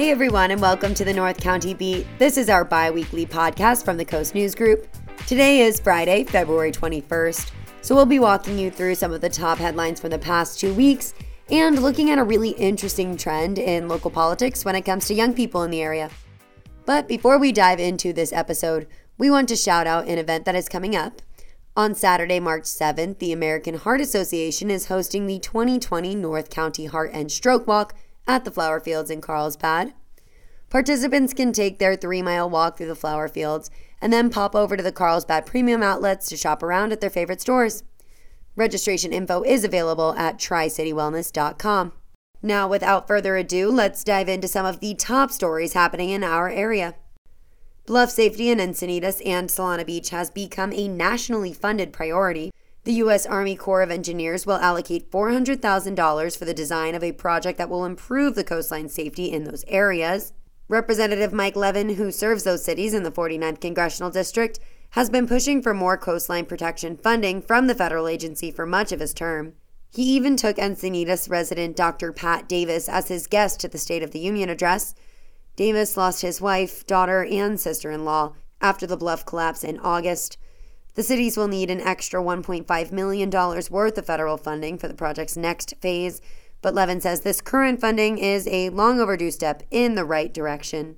Hey everyone, and welcome to the North County Beat. This is our bi weekly podcast from the Coast News Group. Today is Friday, February 21st, so we'll be walking you through some of the top headlines from the past two weeks and looking at a really interesting trend in local politics when it comes to young people in the area. But before we dive into this episode, we want to shout out an event that is coming up. On Saturday, March 7th, the American Heart Association is hosting the 2020 North County Heart and Stroke Walk at the flower fields in Carlsbad. Participants can take their three mile walk through the flower fields and then pop over to the Carlsbad Premium Outlets to shop around at their favorite stores. Registration info is available at tricitywellness.com. Now, without further ado, let's dive into some of the top stories happening in our area. Bluff safety in Encinitas and Solana Beach has become a nationally funded priority. The U.S. Army Corps of Engineers will allocate $400,000 for the design of a project that will improve the coastline safety in those areas. Representative Mike Levin, who serves those cities in the 49th Congressional District, has been pushing for more coastline protection funding from the federal agency for much of his term. He even took Encinitas resident Dr. Pat Davis as his guest to the State of the Union address. Davis lost his wife, daughter, and sister in law after the bluff collapse in August. The cities will need an extra $1.5 million worth of federal funding for the project's next phase, but Levin says this current funding is a long overdue step in the right direction.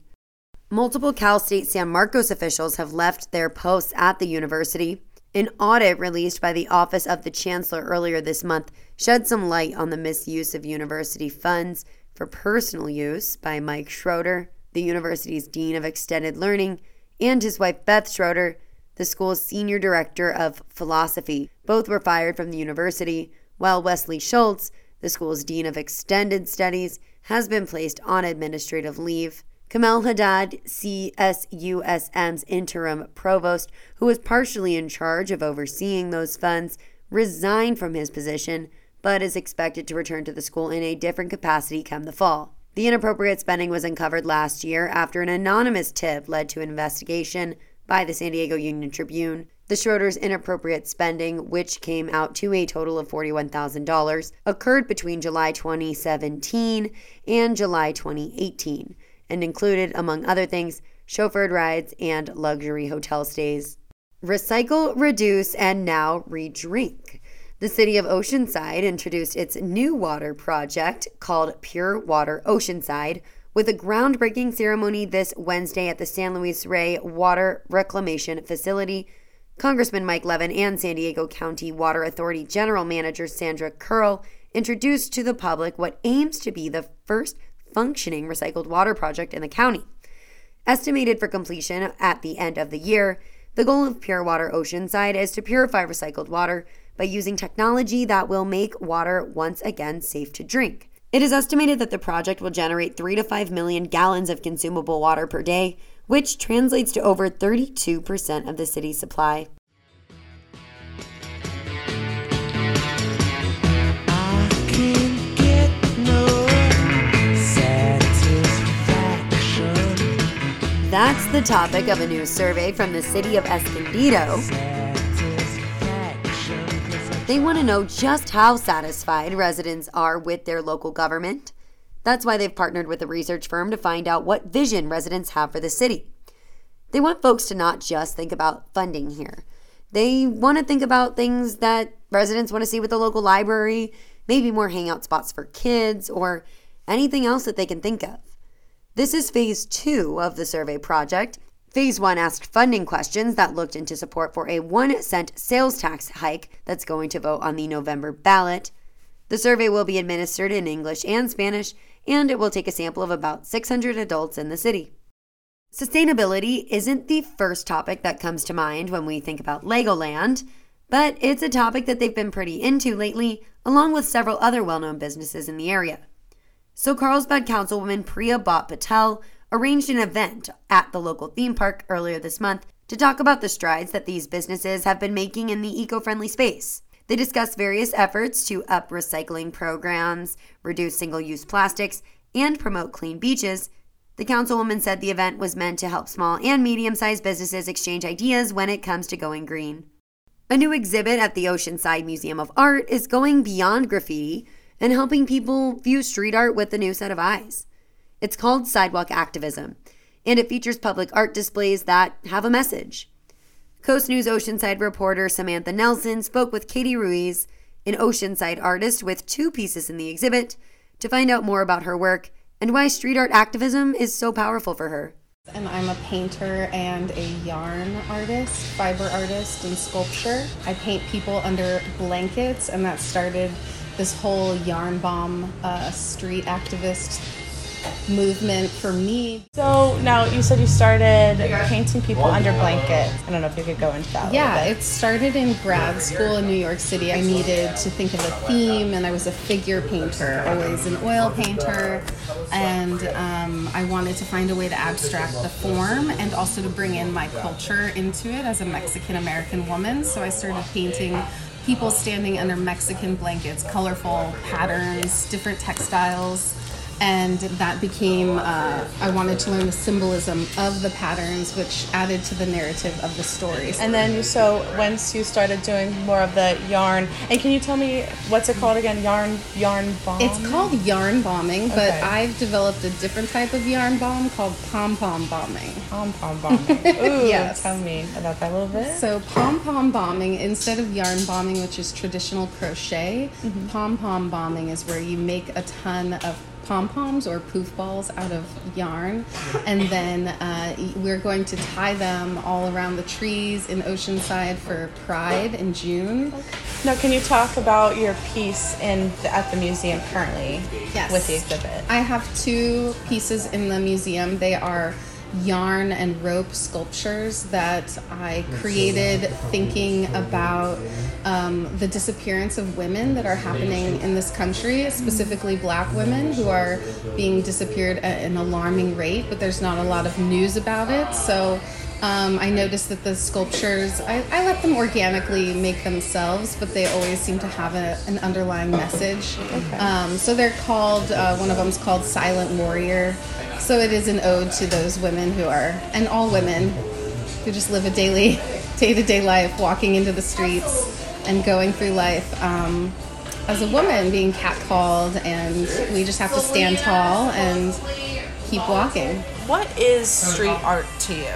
Multiple Cal State San Marcos officials have left their posts at the university. An audit released by the Office of the Chancellor earlier this month shed some light on the misuse of university funds for personal use by Mike Schroeder, the university's Dean of Extended Learning, and his wife Beth Schroeder, the school's senior director of philosophy. Both were fired from the university, while Wesley Schultz, the school's dean of extended studies, has been placed on administrative leave. Kamel Haddad, CSUSM's interim provost, who was partially in charge of overseeing those funds, resigned from his position, but is expected to return to the school in a different capacity come the fall. The inappropriate spending was uncovered last year after an anonymous tip led to an investigation by the San Diego Union Tribune. The Schroeder's inappropriate spending, which came out to a total of $41,000, occurred between July 2017 and July 2018 and included, among other things, chauffeured rides and luxury hotel stays. Recycle, reduce, and now redrink. The city of Oceanside introduced its new water project called Pure Water Oceanside with a groundbreaking ceremony this Wednesday at the San Luis Rey Water Reclamation Facility. Congressman Mike Levin and San Diego County Water Authority General Manager Sandra Kerl introduced to the public what aims to be the first functioning recycled water project in the county. Estimated for completion at the end of the year, the goal of Pure Water Oceanside is to purify recycled water by using technology that will make water once again safe to drink. It is estimated that the project will generate 3 to 5 million gallons of consumable water per day, which translates to over 32% of the city's supply. That's the topic of a new survey from the city of Escondido. They want to know just how satisfied residents are with their local government. That's why they've partnered with a research firm to find out what vision residents have for the city. They want folks to not just think about funding here. They want to think about things that residents want to see with the local library, maybe more hangout spots for kids, or anything else that they can think of. This is phase two of the survey project, Phase 1 asked funding questions that looked into support for a 1 cent sales tax hike that's going to vote on the November ballot. The survey will be administered in English and Spanish, and it will take a sample of about 600 adults in the city. Sustainability isn't the first topic that comes to mind when we think about Legoland, but it's a topic that they've been pretty into lately, along with several other well known businesses in the area. So, Carlsbad Councilwoman Priya Bhat Patel arranged an event at the local theme park earlier this month to talk about the strides that these businesses have been making in the eco friendly space. They discussed various efforts to up recycling programs, reduce single use plastics, and promote clean beaches. The councilwoman said the event was meant to help small and medium sized businesses exchange ideas when it comes to going green. A new exhibit at the Oceanside Museum of Art is going beyond graffiti and helping people view street art with a new set of eyes. It's called Sidewalk Activism, and it features public art displays that have a message. Coast News Oceanside reporter Samantha Nelson spoke with Katie Ruiz, an Oceanside artist with two pieces in the exhibit, to find out more about her work and why street art activism is so powerful for her. And I'm a painter and a yarn artist, fiber artist, and sculpture. I paint people under blankets, and that started this whole yarn bomb uh, street activist movement for me. So now you said you started painting people under blankets. I don't know if you could go into that. Yeah, it started in grad school in New York City. I needed to think of a theme, and I was a figure painter, always an oil painter, and um, I wanted to find a way to abstract the form and also to bring in my culture into it as a Mexican American woman. So I started painting people standing under Mexican blankets, colorful patterns, different textiles and that became uh, i wanted to learn the symbolism of the patterns which added to the narrative of the stories and then so once you started doing more of the yarn and can you tell me what's it called again yarn yarn bomb it's called yarn bombing but okay. i've developed a different type of yarn bomb called pom pom bombing pom pom bombing ooh yes. tell me about that a little bit so pom pom bombing instead of yarn bombing which is traditional crochet mm-hmm. pom pom bombing is where you make a ton of pom poms or poof balls out of yarn, and then uh, we're going to tie them all around the trees in Oceanside for Pride in June. Now, can you talk about your piece in the, at the museum currently yes. with the exhibit? I have two pieces in the museum. They are yarn and rope sculptures that I created thinking about um, the disappearance of women that are happening in this country, specifically black women who are being disappeared at an alarming rate, but there's not a lot of news about it. So um, I noticed that the sculptures, I, I, let them organically make themselves, but they always seem to have a, an underlying message. Okay. Um, so they're called, uh, one of them is called Silent Warrior. So it is an ode to those women who are, and all women who just live a daily, day to day life, walking into the streets and going through life um, as a woman, being catcalled, and we just have to stand tall and keep walking. What is street art to you?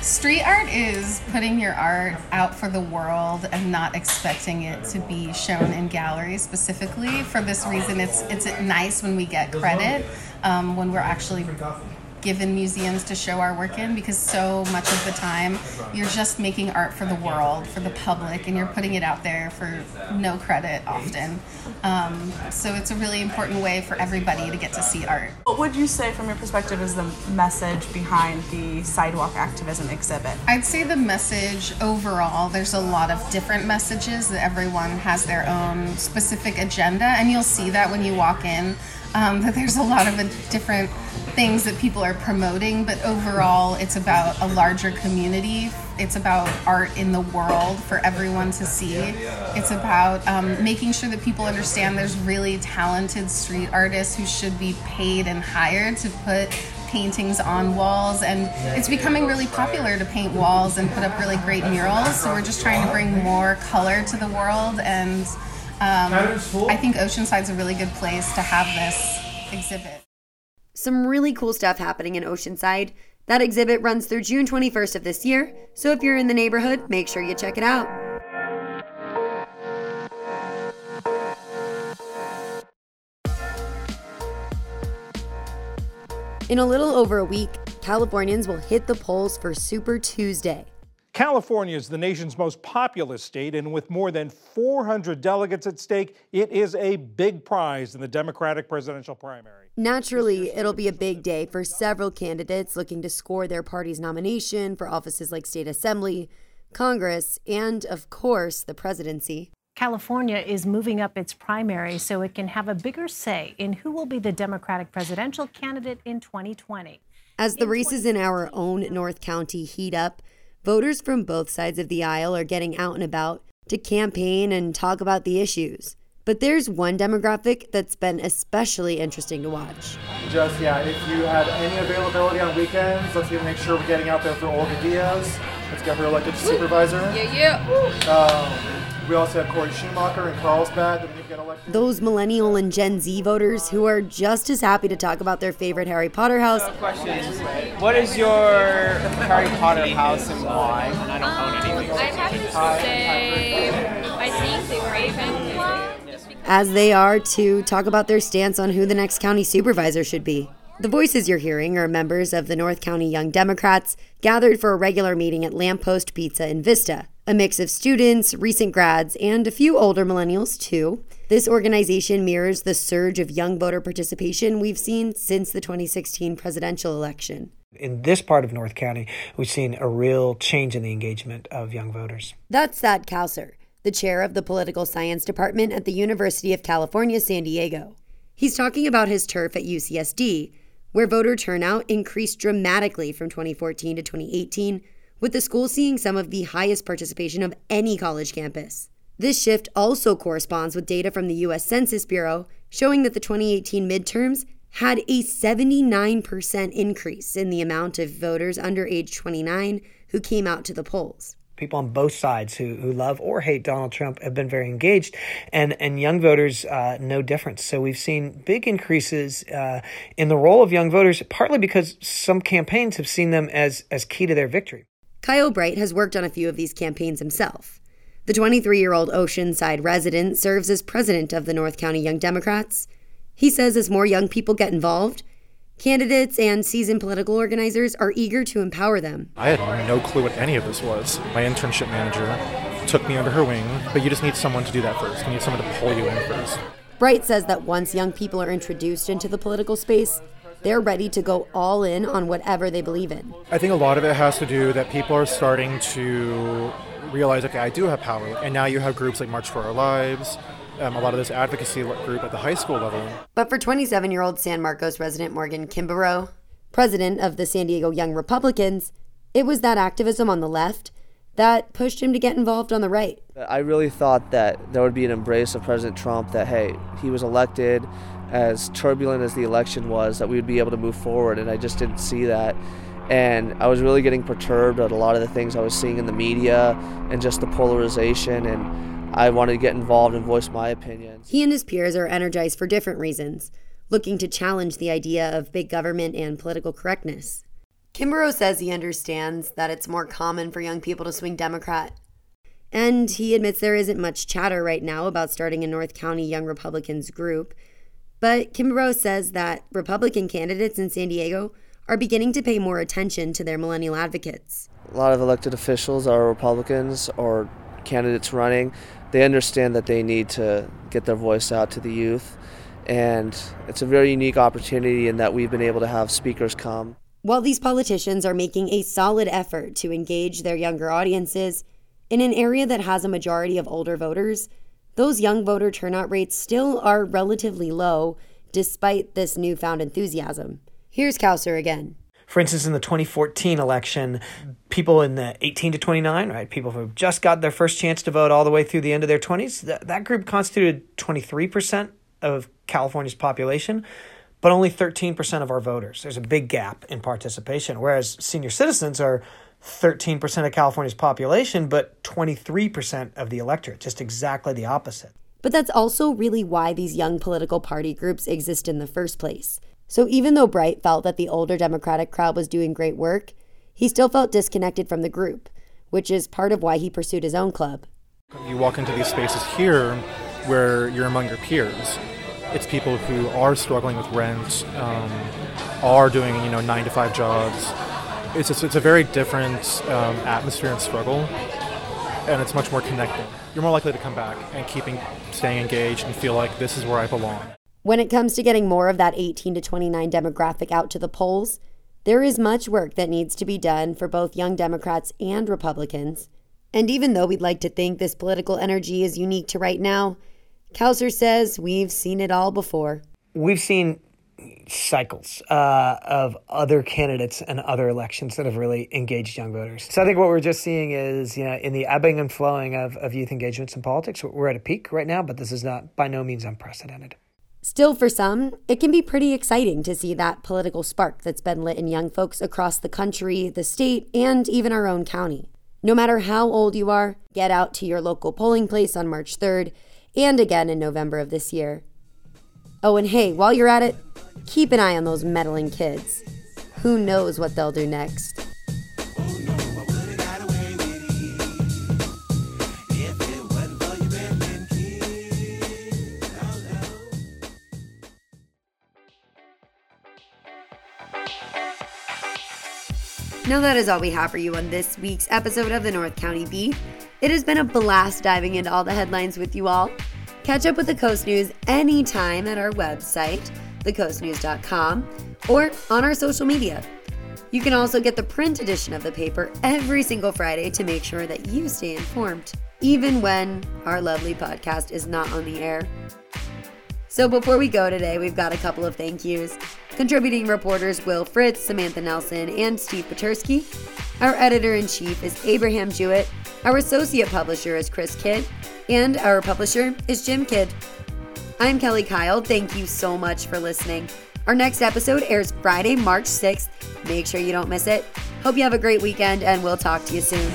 Street art is putting your art out for the world and not expecting it to be shown in galleries specifically. For this reason, it's it's nice when we get credit um, when we're actually given museums to show our work in because so much of the time you're just making art for the world, for the public, and you're putting it out there for no credit often. Um, so it's a really important way for everybody to get to see art. What would you say, from your perspective, is the message behind the sidewalk activism exhibit? I'd say the message overall, there's a lot of different messages that everyone has their own specific agenda, and you'll see that when you walk in. Um, that there's a lot of different things that people are promoting, but overall, it's about a larger community. It's about art in the world for everyone to see. It's about um, making sure that people understand there's really talented street artists who should be paid and hired to put paintings on walls and it's becoming really popular to paint walls and put up really great murals so we're just trying to bring more color to the world and um, I think Oceanside's a really good place to have this exhibit some really cool stuff happening in Oceanside. That exhibit runs through June 21st of this year, so if you're in the neighborhood, make sure you check it out. In a little over a week, Californians will hit the polls for Super Tuesday. California is the nation's most populous state, and with more than 400 delegates at stake, it is a big prize in the Democratic presidential primary. Naturally, it'll be a big day for several candidates looking to score their party's nomination for offices like state assembly, Congress, and, of course, the presidency. California is moving up its primary so it can have a bigger say in who will be the Democratic presidential candidate in 2020. As the races in our own North County heat up, Voters from both sides of the aisle are getting out and about to campaign and talk about the issues. But there's one demographic that's been especially interesting to watch. Just, yeah, if you had any availability on weekends, let's even make sure we're getting out there for Olga Diaz. Let's get her elected to supervisor. Yeah, yeah. Um, we also have Cori Schumacher in Carlsbad that we need to get elected. Those millennial and Gen Z voters who are just as happy to talk about their favorite Harry Potter house What is your Harry Potter house and why? I don't own anything. Um, I'd have to say, I think Ravenclaw. Just because as they are to talk about their stance on who the next county supervisor should be. The voices you're hearing are members of the North County Young Democrats gathered for a regular meeting at Lamppost Pizza in Vista, a mix of students, recent grads, and a few older millennials, too. This organization mirrors the surge of young voter participation we've seen since the 2016 presidential election. In this part of North County, we've seen a real change in the engagement of young voters. That's Thad Kousser, the chair of the Political Science Department at the University of California, San Diego. He's talking about his turf at UCSD, where voter turnout increased dramatically from 2014 to 2018, with the school seeing some of the highest participation of any college campus. This shift also corresponds with data from the U.S. Census Bureau showing that the 2018 midterms had a 79% increase in the amount of voters under age 29 who came out to the polls people on both sides who, who love or hate Donald Trump have been very engaged, and and young voters uh, no difference. So we've seen big increases uh, in the role of young voters, partly because some campaigns have seen them as as key to their victory. Kyle Bright has worked on a few of these campaigns himself. The 23 year old Oceanside resident serves as president of the North County Young Democrats. He says as more young people get involved, Candidates and seasoned political organizers are eager to empower them. I had no clue what any of this was. My internship manager took me under her wing, but you just need someone to do that first. You need someone to pull you in first. Bright says that once young people are introduced into the political space, they're ready to go all in on whatever they believe in. I think a lot of it has to do that people are starting to realize, okay, I do have power. And now you have groups like March for Our Lives, um, a lot of this advocacy group at the high school level. But for 27 year old San Marcos resident Morgan Kimbrough, president of the San Diego Young Republicans, it was that activism on the left that pushed him to get involved on the right. I really thought that there would be an embrace of President Trump that, hey, he was elected, as turbulent as the election was, that we would be able to move forward, and I just didn't see that. And I was really getting perturbed at a lot of the things I was seeing in the media and just the polarization and I wanted to get involved and voice my opinions. He and his peers are energized for different reasons, looking to challenge the idea of big government and political correctness. Kimbrough says he understands that it's more common for young people to swing Democrat. And he admits there isn't much chatter right now about starting a North County Young Republicans group. But Kimbrough says that Republican candidates in San Diego are beginning to pay more attention to their millennial advocates. A lot of elected officials are Republicans or candidates running they understand that they need to get their voice out to the youth. And it's a very unique opportunity in that we've been able to have speakers come. While these politicians are making a solid effort to engage their younger audiences, in an area that has a majority of older voters, those young voter turnout rates still are relatively low despite this newfound enthusiasm. Here's Kousser again. For instance, in the 2014 election, people in the 18 to 29, right, people who just got their first chance to vote all the way through the end of their 20s, that, that group constituted 23% of California's population, but only 13% of our voters. There's a big gap in participation, whereas senior citizens are 13% of California's population, but 23% of the electorate, just exactly the opposite. But that's also really why these young political party groups exist in the first place. So even though Bright felt that the older Democratic crowd was doing great work, he still felt disconnected from the group, which is part of why he pursued his own club. You walk into these spaces here where you're among your peers. It's people who are struggling with rent, um, are doing you know nine to five jobs. It's a, it's a very different um, atmosphere and struggle, and it's much more connecting. You're more likely to come back and keeping staying engaged and feel like this is where I belong. When it comes to getting more of that 18 to 29 demographic out to the polls, there is much work that needs to be done for both young Democrats and Republicans. And even though we'd like to think this political energy is unique to right now, Kousser says we've seen it all before. We've seen cycles uh, of other candidates and other elections that have really engaged young voters. So I think what we're just seeing is, you know, in the ebbing and flowing of, of youth engagements in politics, we're at a peak right now, but this is not by no means unprecedented. Still, for some, it can be pretty exciting to see that political spark that's been lit in young folks across the country, the state, and even our own county. No matter how old you are, get out to your local polling place on March 3rd and again in November of this year. Oh, and hey, while you're at it, keep an eye on those meddling kids. Who knows what they'll do next? Now, that is all we have for you on this week's episode of the North County Beat. It has been a blast diving into all the headlines with you all. Catch up with the Coast News anytime at our website, thecoastnews.com, or on our social media. You can also get the print edition of the paper every single Friday to make sure that you stay informed, even when our lovely podcast is not on the air. So before we go today, we've got a couple of thank yous. Contributing reporters Will Fritz, Samantha Nelson, and Steve Puterski. Our editor in chief is Abraham Jewett. Our associate publisher is Chris Kydd. And our publisher is Jim Kydd. I'm Kelly Kyle. Thank you so much for listening. Our next episode airs Friday, March 6th. Make sure you don't miss it. Hope you have a great weekend, and we'll talk to you soon.